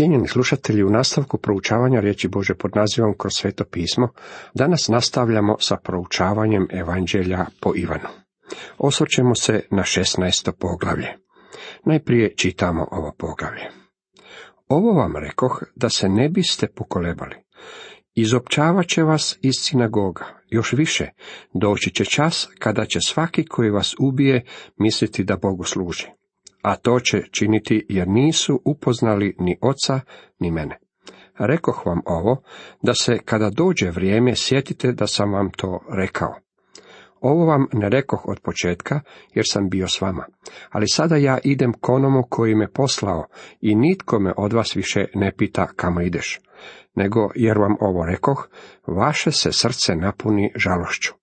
Cijenjeni slušatelji, u nastavku proučavanja riječi Bože pod nazivom kroz sveto pismo, danas nastavljamo sa proučavanjem evanđelja po Ivanu. Osvrćemo se na 16. poglavlje. Najprije čitamo ovo poglavlje. Ovo vam rekoh da se ne biste pokolebali. Izopćavat će vas iz sinagoga, još više, doći će čas kada će svaki koji vas ubije misliti da Bogu služi a to će činiti jer nisu upoznali ni oca ni mene. Rekoh vam ovo, da se kada dođe vrijeme sjetite da sam vam to rekao. Ovo vam ne rekoh od početka, jer sam bio s vama, ali sada ja idem k onomu koji me poslao i nitko me od vas više ne pita kamo ideš, nego jer vam ovo rekoh, vaše se srce napuni žalošću.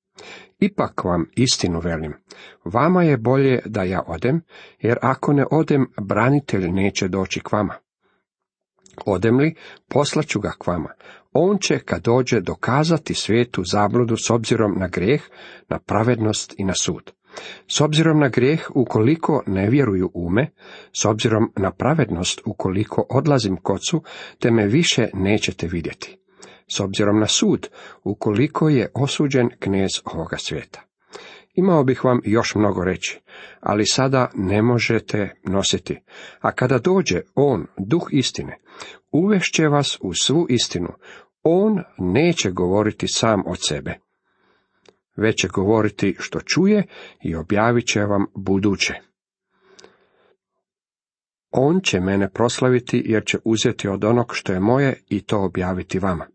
Ipak vam istinu velim, vama je bolje da ja odem, jer ako ne odem, branitelj neće doći k vama. Odem li, poslaću ga k vama. On će, kad dođe, dokazati svijetu zabludu s obzirom na grijeh, na pravednost i na sud. S obzirom na grijeh, ukoliko ne vjeruju ume, s obzirom na pravednost, ukoliko odlazim kocu, te me više nećete vidjeti s obzirom na sud, ukoliko je osuđen knez ovoga svijeta. Imao bih vam još mnogo reći, ali sada ne možete nositi. A kada dođe On, duh istine, uvešće vas u svu istinu. On neće govoriti sam od sebe, već će govoriti što čuje i objavit će vam buduće. On će mene proslaviti jer će uzeti od onog što je moje i to objaviti vama.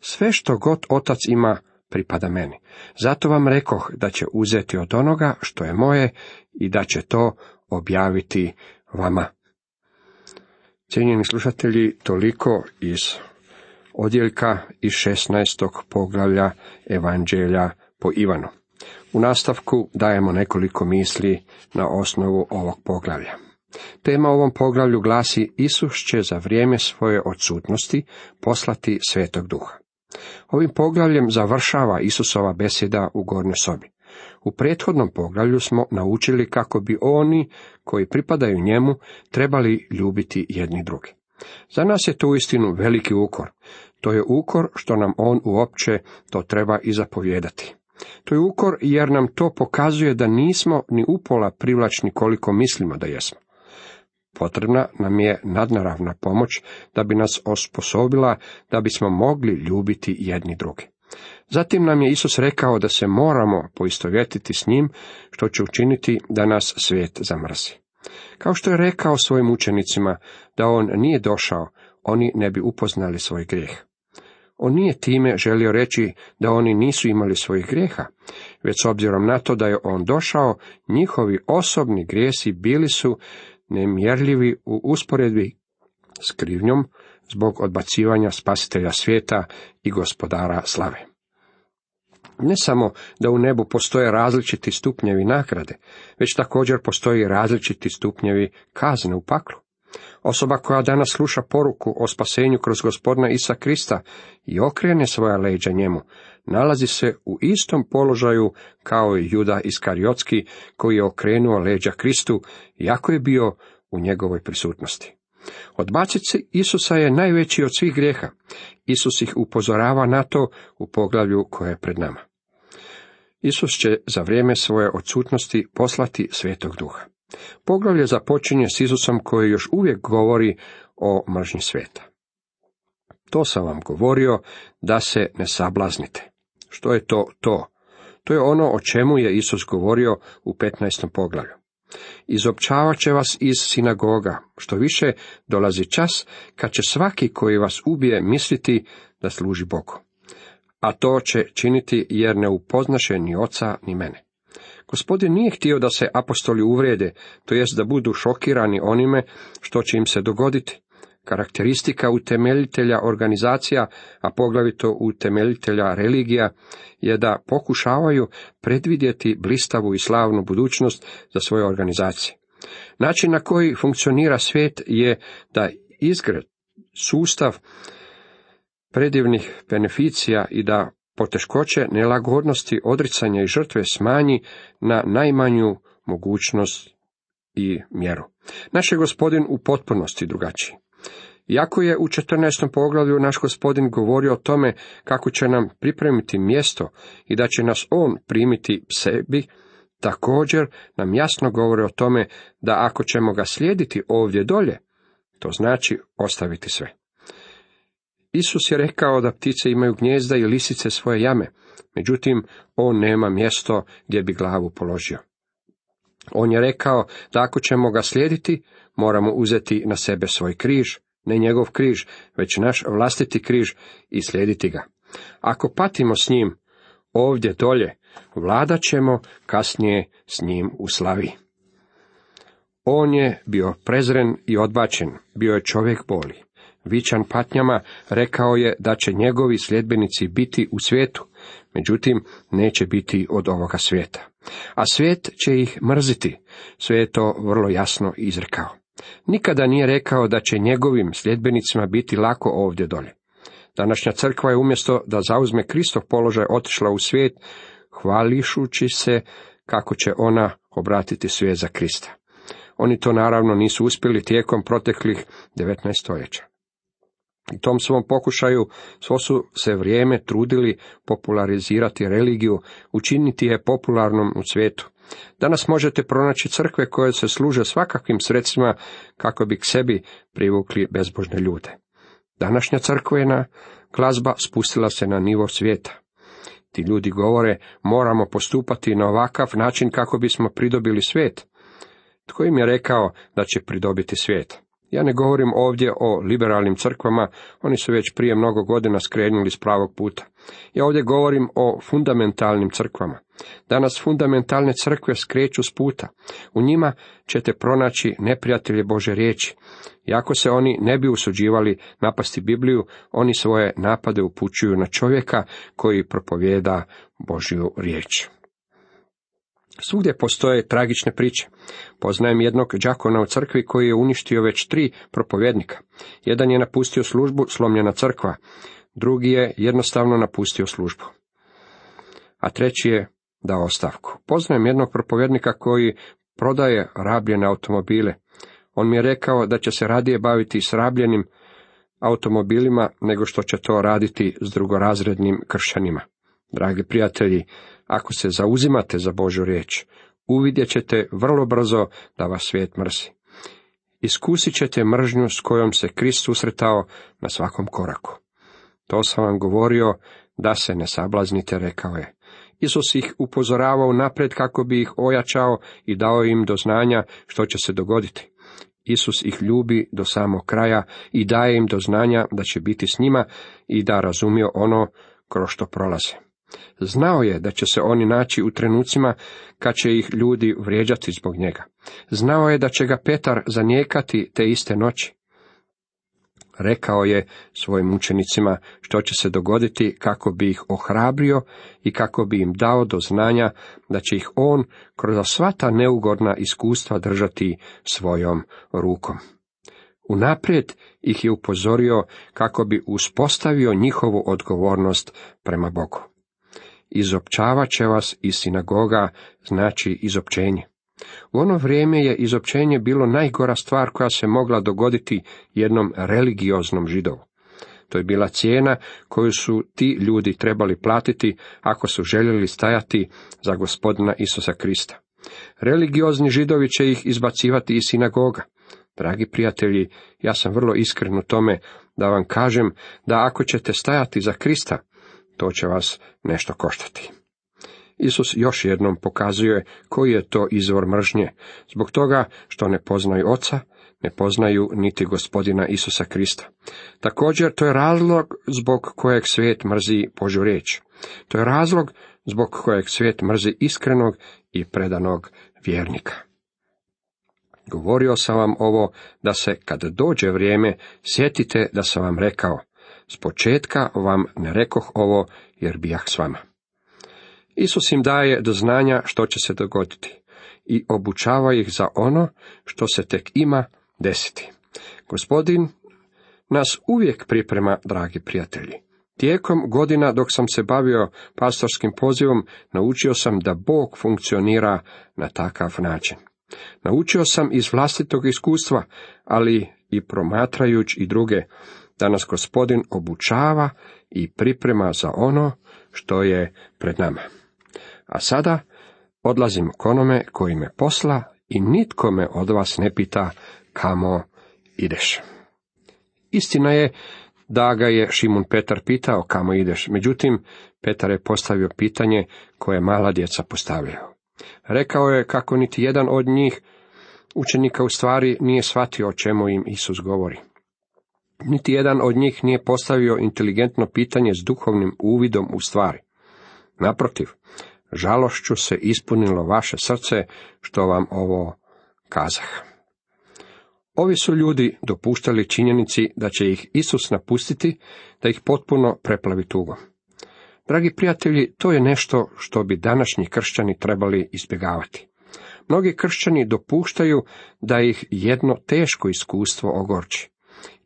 Sve što god otac ima pripada meni. Zato vam rekoh da će uzeti od onoga što je moje i da će to objaviti vama. Cijenjeni slušatelji, toliko iz odjeljka iz 16. poglavlja Evanđelja po Ivanu. U nastavku dajemo nekoliko misli na osnovu ovog poglavlja. Tema ovom poglavlju glasi Isus će za vrijeme svoje odsutnosti poslati svetog duha. Ovim poglavljem završava Isusova besjeda u gornjoj sobi. U prethodnom poglavlju smo naučili kako bi oni koji pripadaju njemu trebali ljubiti jedni drugi. Za nas je to uistinu veliki ukor. To je ukor što nam on uopće to treba i zapovjedati. To je ukor jer nam to pokazuje da nismo ni upola privlačni koliko mislimo da jesmo. Potrebna nam je nadnaravna pomoć da bi nas osposobila da bismo mogli ljubiti jedni druge. Zatim nam je Isus rekao da se moramo poistovjetiti s njim, što će učiniti da nas svijet zamrzi. Kao što je rekao svojim učenicima da on nije došao, oni ne bi upoznali svoj grijeh. On nije time želio reći da oni nisu imali svojih grijeha, već s obzirom na to da je on došao, njihovi osobni grijesi bili su nemjerljivi u usporedbi s krivnjom zbog odbacivanja spasitelja svijeta i gospodara slave. Ne samo da u nebu postoje različiti stupnjevi nagrade, već također postoji različiti stupnjevi kazne u paklu. Osoba koja danas sluša poruku o spasenju kroz gospodina Isa Krista i okrene svoja leđa njemu, nalazi se u istom položaju kao i Juda Iskariotski koji je okrenuo leđa Kristu, jako je bio u njegovoj prisutnosti. Odbaciti Isusa je najveći od svih grijeha. Isus ih upozorava na to u poglavlju koje je pred nama. Isus će za vrijeme svoje odsutnosti poslati svetog duha. Poglavlje započinje s Isusom koji još uvijek govori o mržnji sveta. To sam vam govorio da se ne sablaznite. Što je to to? To je ono o čemu je Isus govorio u 15. poglavlju. Izopćavat će vas iz sinagoga, što više dolazi čas kad će svaki koji vas ubije misliti da služi Bogu. A to će činiti jer ne upoznaše ni oca ni mene. Gospodin nije htio da se apostoli uvrijede, to jest da budu šokirani onime što će im se dogoditi. Karakteristika utemeljitelja organizacija, a poglavito utemeljitelja religija, je da pokušavaju predvidjeti blistavu i slavnu budućnost za svoje organizacije. Način na koji funkcionira svijet je da izgled, sustav predivnih beneficija i da poteškoće, nelagodnosti, odricanja i žrtve smanji na najmanju mogućnost i mjeru. Naš je gospodin u potpunosti drugačiji. Iako je u 14. poglavlju naš gospodin govorio o tome kako će nam pripremiti mjesto i da će nas on primiti sebi, također nam jasno govori o tome da ako ćemo ga slijediti ovdje dolje, to znači ostaviti sve. Isus je rekao da ptice imaju gnjezda i lisice svoje jame, međutim, on nema mjesto gdje bi glavu položio. On je rekao da ako ćemo ga slijediti, moramo uzeti na sebe svoj križ, ne njegov križ, već naš vlastiti križ i slijediti ga. Ako patimo s njim, ovdje dolje, vladat ćemo kasnije s njim u slavi. On je bio prezren i odbačen, bio je čovjek boli. Vičan patnjama rekao je da će njegovi sljedbenici biti u svijetu, međutim neće biti od ovoga svijeta. A svijet će ih mrziti, sve je to vrlo jasno izrekao. Nikada nije rekao da će njegovim sljedbenicima biti lako ovdje dolje. Današnja crkva je umjesto da zauzme Kristov položaj otišla u svijet, hvališući se kako će ona obratiti svijet za Krista. Oni to naravno nisu uspjeli tijekom proteklih 19 stoljeća. U tom svom pokušaju svo su se vrijeme trudili popularizirati religiju, učiniti je popularnom u svijetu. Danas možete pronaći crkve koje se služe svakakvim sredstvima kako bi k sebi privukli bezbožne ljude. Današnja crkvena glazba spustila se na nivo svijeta. Ti ljudi govore, moramo postupati na ovakav način kako bismo pridobili svijet. Tko im je rekao da će pridobiti svijet? Ja ne govorim ovdje o liberalnim crkvama, oni su već prije mnogo godina skrenuli s pravog puta. Ja ovdje govorim o fundamentalnim crkvama. Danas fundamentalne crkve skreću s puta. U njima ćete pronaći neprijatelje Bože riječi. Iako se oni ne bi usuđivali napasti Bibliju, oni svoje napade upućuju na čovjeka koji propovjeda Božju riječ. Svugdje postoje tragične priče. Poznajem jednog đakona u crkvi koji je uništio već tri propovjednika. Jedan je napustio službu, slomljena crkva. Drugi je jednostavno napustio službu. A treći je dao ostavku. Poznajem jednog propovjednika koji prodaje rabljene automobile. On mi je rekao da će se radije baviti s rabljenim automobilima nego što će to raditi s drugorazrednim kršanima. Dragi prijatelji, ako se zauzimate za Božu riječ, uvidjet ćete vrlo brzo da vas svijet mrsi. Iskusit ćete mržnju s kojom se Krist susretao na svakom koraku. To sam vam govorio da se ne sablaznite, rekao je. Isus ih upozoravao napred kako bi ih ojačao i dao im do znanja što će se dogoditi. Isus ih ljubi do samog kraja i daje im do znanja da će biti s njima i da razumio ono kroz što prolaze. Znao je da će se oni naći u trenucima kad će ih ljudi vrijeđati zbog njega. Znao je da će ga Petar zanijekati te iste noći. Rekao je svojim učenicima što će se dogoditi kako bi ih ohrabrio i kako bi im dao do znanja da će ih on kroz sva ta neugodna iskustva držati svojom rukom. Unaprijed ih je upozorio kako bi uspostavio njihovu odgovornost prema Bogu izopćavat će vas iz sinagoga, znači izopćenje. U ono vrijeme je izopćenje bilo najgora stvar koja se mogla dogoditi jednom religioznom židovu. To je bila cijena koju su ti ljudi trebali platiti ako su željeli stajati za gospodina Isusa Krista. Religiozni židovi će ih izbacivati iz sinagoga. Dragi prijatelji, ja sam vrlo iskren u tome da vam kažem da ako ćete stajati za Krista, to će vas nešto koštati. Isus još jednom pokazuje koji je to izvor mržnje, zbog toga što ne poznaju oca, ne poznaju niti gospodina Isusa Krista. Također to je razlog zbog kojeg svijet mrzi Božju riječ. To je razlog zbog kojeg svijet mrzi iskrenog i predanog vjernika. Govorio sam vam ovo da se kad dođe vrijeme sjetite da sam vam rekao, s početka vam ne rekoh ovo, jer bijah s vama. Isus im daje do znanja što će se dogoditi i obučava ih za ono što se tek ima desiti. Gospodin nas uvijek priprema, dragi prijatelji. Tijekom godina dok sam se bavio pastorskim pozivom, naučio sam da Bog funkcionira na takav način. Naučio sam iz vlastitog iskustva, ali i promatrajući i druge, da nas gospodin obučava i priprema za ono što je pred nama. A sada odlazim k onome koji me posla i nitko me od vas ne pita kamo ideš. Istina je da ga je Šimun Petar pitao kamo ideš, međutim Petar je postavio pitanje koje mala djeca postavljaju. Rekao je kako niti jedan od njih učenika u stvari nije shvatio o čemu im Isus govori. Niti jedan od njih nije postavio inteligentno pitanje s duhovnim uvidom u stvari. Naprotiv, žalošću se ispunilo vaše srce što vam ovo kazah. Ovi su ljudi dopuštali činjenici da će ih Isus napustiti, da ih potpuno preplavi tugo. Dragi prijatelji, to je nešto što bi današnji kršćani trebali izbjegavati. Mnogi kršćani dopuštaju da ih jedno teško iskustvo ogorči.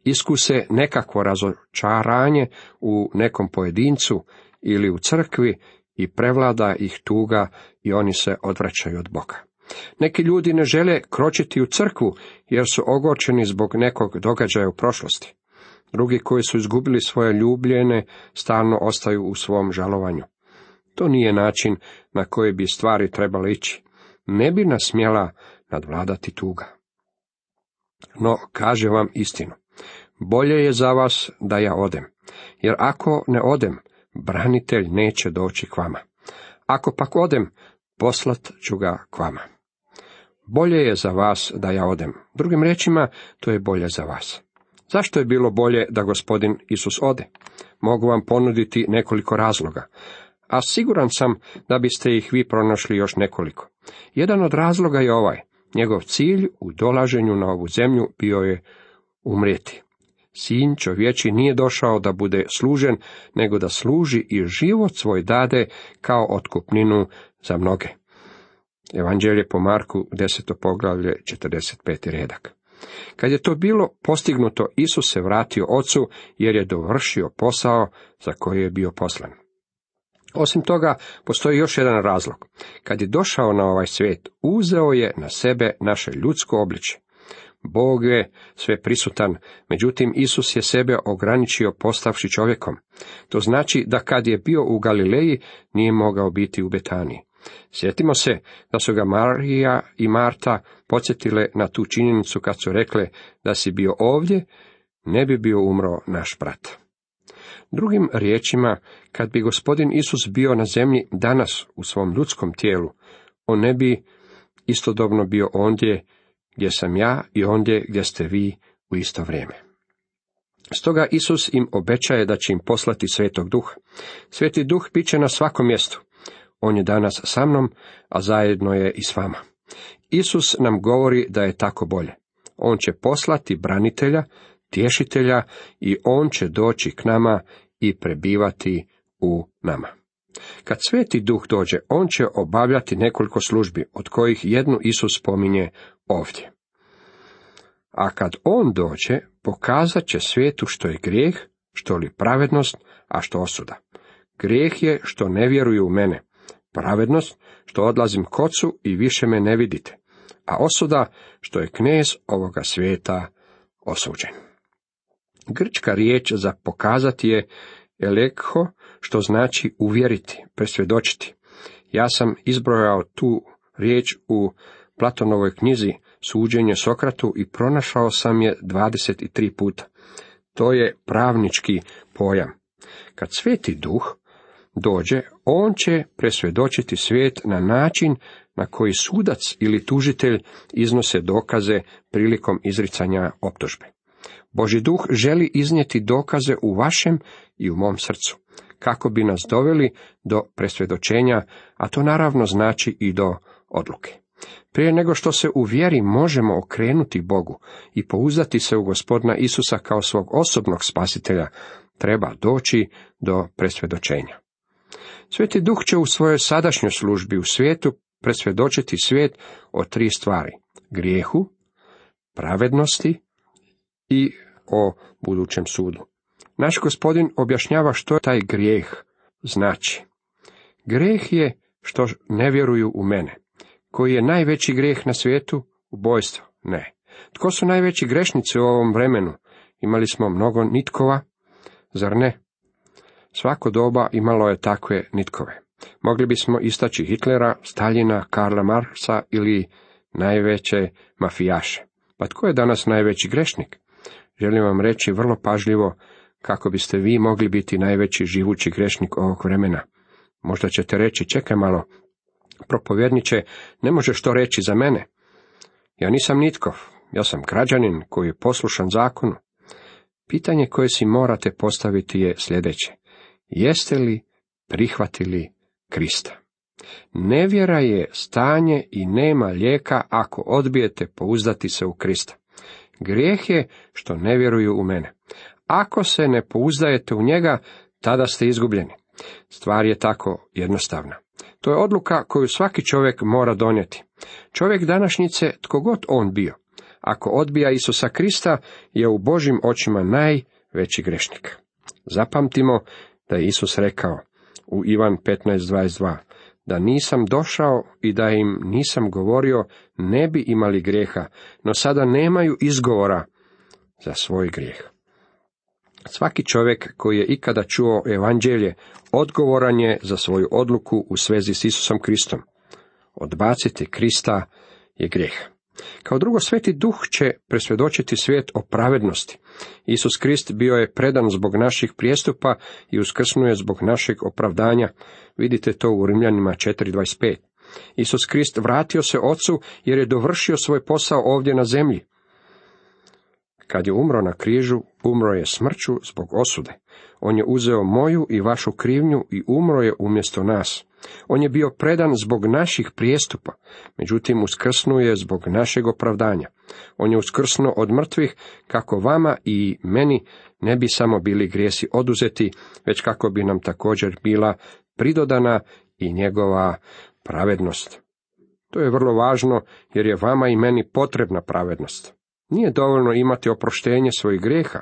Iskuse nekakvo razočaranje u nekom pojedincu ili u crkvi i prevlada ih tuga i oni se odvraćaju od Boga. Neki ljudi ne žele kročiti u crkvu jer su ogorčeni zbog nekog događaja u prošlosti. Drugi koji su izgubili svoje ljubljene stalno ostaju u svom žalovanju. To nije način na koji bi stvari trebale ići. Ne bi nas smjela nadvladati tuga. No, kaže vam istinu. Bolje je za vas da ja odem, jer ako ne odem, branitelj neće doći k vama. Ako pak odem, poslat ću ga k vama. Bolje je za vas da ja odem. Drugim riječima, to je bolje za vas. Zašto je bilo bolje da gospodin Isus ode? Mogu vam ponuditi nekoliko razloga, a siguran sam da biste ih vi pronašli još nekoliko. Jedan od razloga je ovaj. Njegov cilj u dolaženju na ovu zemlju bio je umrijeti. Sin čovječi nije došao da bude služen, nego da služi i život svoj dade kao otkupninu za mnoge. Evanđelje po Marku, 10. poglavlje, 45. redak. Kad je to bilo postignuto, Isus se vratio ocu, jer je dovršio posao za koji je bio poslan. Osim toga, postoji još jedan razlog. Kad je došao na ovaj svijet, uzeo je na sebe naše ljudsko obličje. Bog je sve prisutan, međutim Isus je sebe ograničio postavši čovjekom. To znači da kad je bio u Galileji, nije mogao biti u Betaniji. Sjetimo se da su ga Marija i Marta podsjetile na tu činjenicu kad su rekle da si bio ovdje, ne bi bio umro naš brat. Drugim riječima, kad bi gospodin Isus bio na zemlji danas u svom ljudskom tijelu, on ne bi istodobno bio ondje gdje sam ja i ondje gdje ste vi u isto vrijeme. Stoga Isus im obećaje da će im poslati svetog duha. Sveti duh bit će na svakom mjestu. On je danas sa mnom, a zajedno je i s vama. Isus nam govori da je tako bolje. On će poslati branitelja, tješitelja i on će doći k nama i prebivati u nama. Kad sveti duh dođe, on će obavljati nekoliko službi, od kojih jednu Isus spominje ovdje. A kad on dođe, pokazat će svijetu što je grijeh, što li pravednost, a što osuda. Grijeh je što ne vjeruju u mene, pravednost što odlazim kocu i više me ne vidite, a osuda što je knez ovoga svijeta osuđen. Grčka riječ za pokazati je elekho, što znači uvjeriti, presvjedočiti. Ja sam izbrojao tu riječ u Platonovoj knjizi Suđenje Sokratu i pronašao sam je 23 puta. To je pravnički pojam. Kad sveti duh dođe, on će presvjedočiti svijet na način na koji sudac ili tužitelj iznose dokaze prilikom izricanja optužbe. Boži duh želi iznijeti dokaze u vašem i u mom srcu, kako bi nas doveli do presvjedočenja, a to naravno znači i do odluke. Prije nego što se u vjeri možemo okrenuti Bogu i pouzdati se u gospodina Isusa kao svog osobnog spasitelja, treba doći do presvjedočenja. Sveti duh će u svojoj sadašnjoj službi u svijetu presvjedočiti svijet o tri stvari. Grijehu, pravednosti i o budućem sudu. Naš gospodin objašnjava što taj grijeh znači. Grijeh je što ne vjeruju u mene. Koji je najveći grijeh na svijetu? Ubojstvo? Ne. Tko su najveći grešnici u ovom vremenu? Imali smo mnogo nitkova, zar ne? Svako doba imalo je takve nitkove. Mogli bismo istaći Hitlera, Staljina, Karla Marsa ili najveće mafijaše. Pa tko je danas najveći grešnik? Želim vam reći vrlo pažljivo kako biste vi mogli biti najveći živući grešnik ovog vremena. Možda ćete reći, čekaj malo, propovjedniče, ne možeš to reći za mene. Ja nisam nitkov, ja sam građanin koji je poslušan zakonu. Pitanje koje si morate postaviti je sljedeće. Jeste li prihvatili Krista? Nevjera je stanje i nema lijeka ako odbijete pouzdati se u Krista. Grijeh je što ne vjeruju u mene. Ako se ne pouzdajete u njega, tada ste izgubljeni. Stvar je tako jednostavna. To je odluka koju svaki čovjek mora donijeti. Čovjek današnjice, tko god on bio, ako odbija Isusa Krista, je u Božim očima najveći grešnik. Zapamtimo da je Isus rekao u Ivan 15.22, da nisam došao i da im nisam govorio, ne bi imali grijeha, no sada nemaju izgovora za svoj grijeh. Svaki čovjek koji je ikada čuo evanđelje, odgovoran je za svoju odluku u svezi s Isusom Kristom. Odbaciti Krista je grijeh. Kao drugo, sveti duh će presvjedočiti svijet o pravednosti. Isus Krist bio je predan zbog naših prijestupa i uskrsnuje zbog našeg opravdanja. Vidite to u Rimljanima 4.25. Isus Krist vratio se Ocu jer je dovršio svoj posao ovdje na zemlji. Kad je umro na križu, umro je smrću zbog osude. On je uzeo moju i vašu krivnju i umro je umjesto nas. On je bio predan zbog naših prijestupa, međutim uskrsnuo je zbog našeg opravdanja. On je uskrsnuo od mrtvih kako vama i meni ne bi samo bili grijesi oduzeti, već kako bi nam također bila pridodana i njegova pravednost. To je vrlo važno jer je vama i meni potrebna pravednost. Nije dovoljno imati oproštenje svojih grijeha.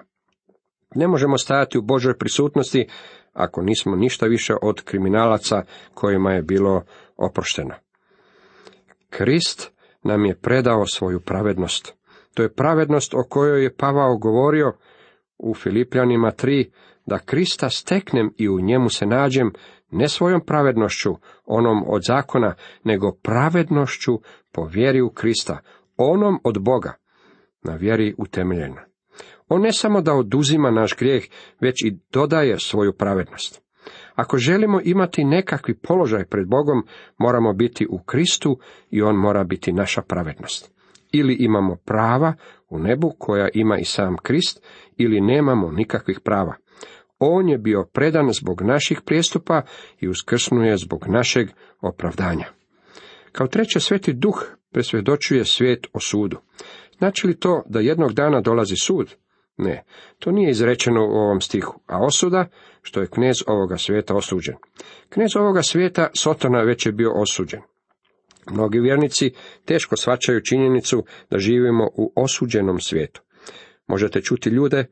Ne možemo stajati u Božoj prisutnosti ako nismo ništa više od kriminalaca kojima je bilo oprošteno. Krist nam je predao svoju pravednost. To je pravednost o kojoj je Pavao govorio u Filipljanima 3, da Krista steknem i u njemu se nađem, ne svojom pravednošću, onom od zakona, nego pravednošću po vjeri u Krista, onom od Boga, na vjeri utemeljena. On ne samo da oduzima naš grijeh, već i dodaje svoju pravednost. Ako želimo imati nekakvi položaj pred Bogom, moramo biti u Kristu i on mora biti naša pravednost. Ili imamo prava u nebu koja ima i sam Krist, ili nemamo nikakvih prava. On je bio predan zbog naših prijestupa i uskrsnuje zbog našeg opravdanja. Kao treće, sveti duh presvjedočuje svijet o sudu. Znači li to da jednog dana dolazi sud? Ne, to nije izrečeno u ovom stihu, a osuda, što je knez ovoga svijeta osuđen. Knez ovoga svijeta, Sotona, već je bio osuđen. Mnogi vjernici teško svačaju činjenicu da živimo u osuđenom svijetu. Možete čuti ljude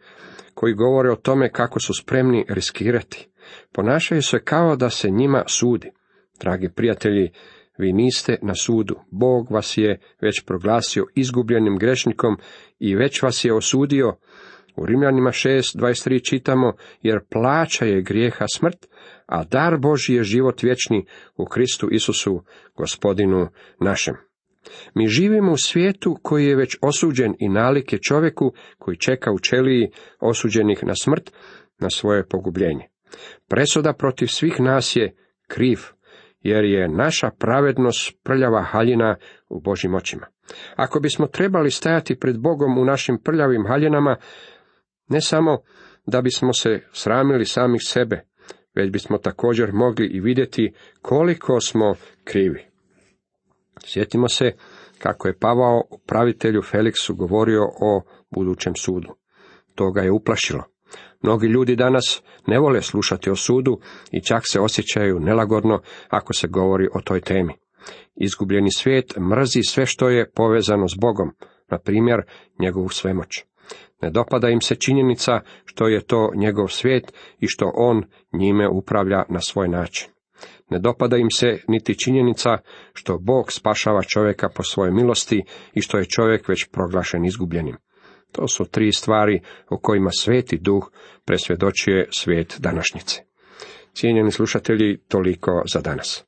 koji govore o tome kako su spremni riskirati. Ponašaju se kao da se njima sudi. Dragi prijatelji, vi niste na sudu. Bog vas je već proglasio izgubljenim grešnikom i već vas je osudio. U Rimljanima 6.23 čitamo, jer plaća je grijeha smrt, a dar Boži je život vječni u Kristu Isusu, gospodinu našem. Mi živimo u svijetu koji je već osuđen i nalike čovjeku koji čeka u čeliji osuđenih na smrt, na svoje pogubljenje. Presuda protiv svih nas je kriv, jer je naša pravednost prljava haljina u Božim očima. Ako bismo trebali stajati pred Bogom u našim prljavim haljinama, ne samo da bismo se sramili samih sebe, već bismo također mogli i vidjeti koliko smo krivi. Sjetimo se kako je Pavao pravitelju Feliksu govorio o budućem sudu. To ga je uplašilo. Mnogi ljudi danas ne vole slušati o sudu i čak se osjećaju nelagodno ako se govori o toj temi. Izgubljeni svijet mrzi sve što je povezano s Bogom, na primjer njegovu svemoć. Ne dopada im se činjenica što je to njegov svijet i što on njime upravlja na svoj način. Ne dopada im se niti činjenica što Bog spašava čovjeka po svojoj milosti i što je čovjek već proglašen izgubljenim. To su tri stvari o kojima sveti duh presvjedočuje svijet današnjice. Cijenjeni slušatelji, toliko za danas.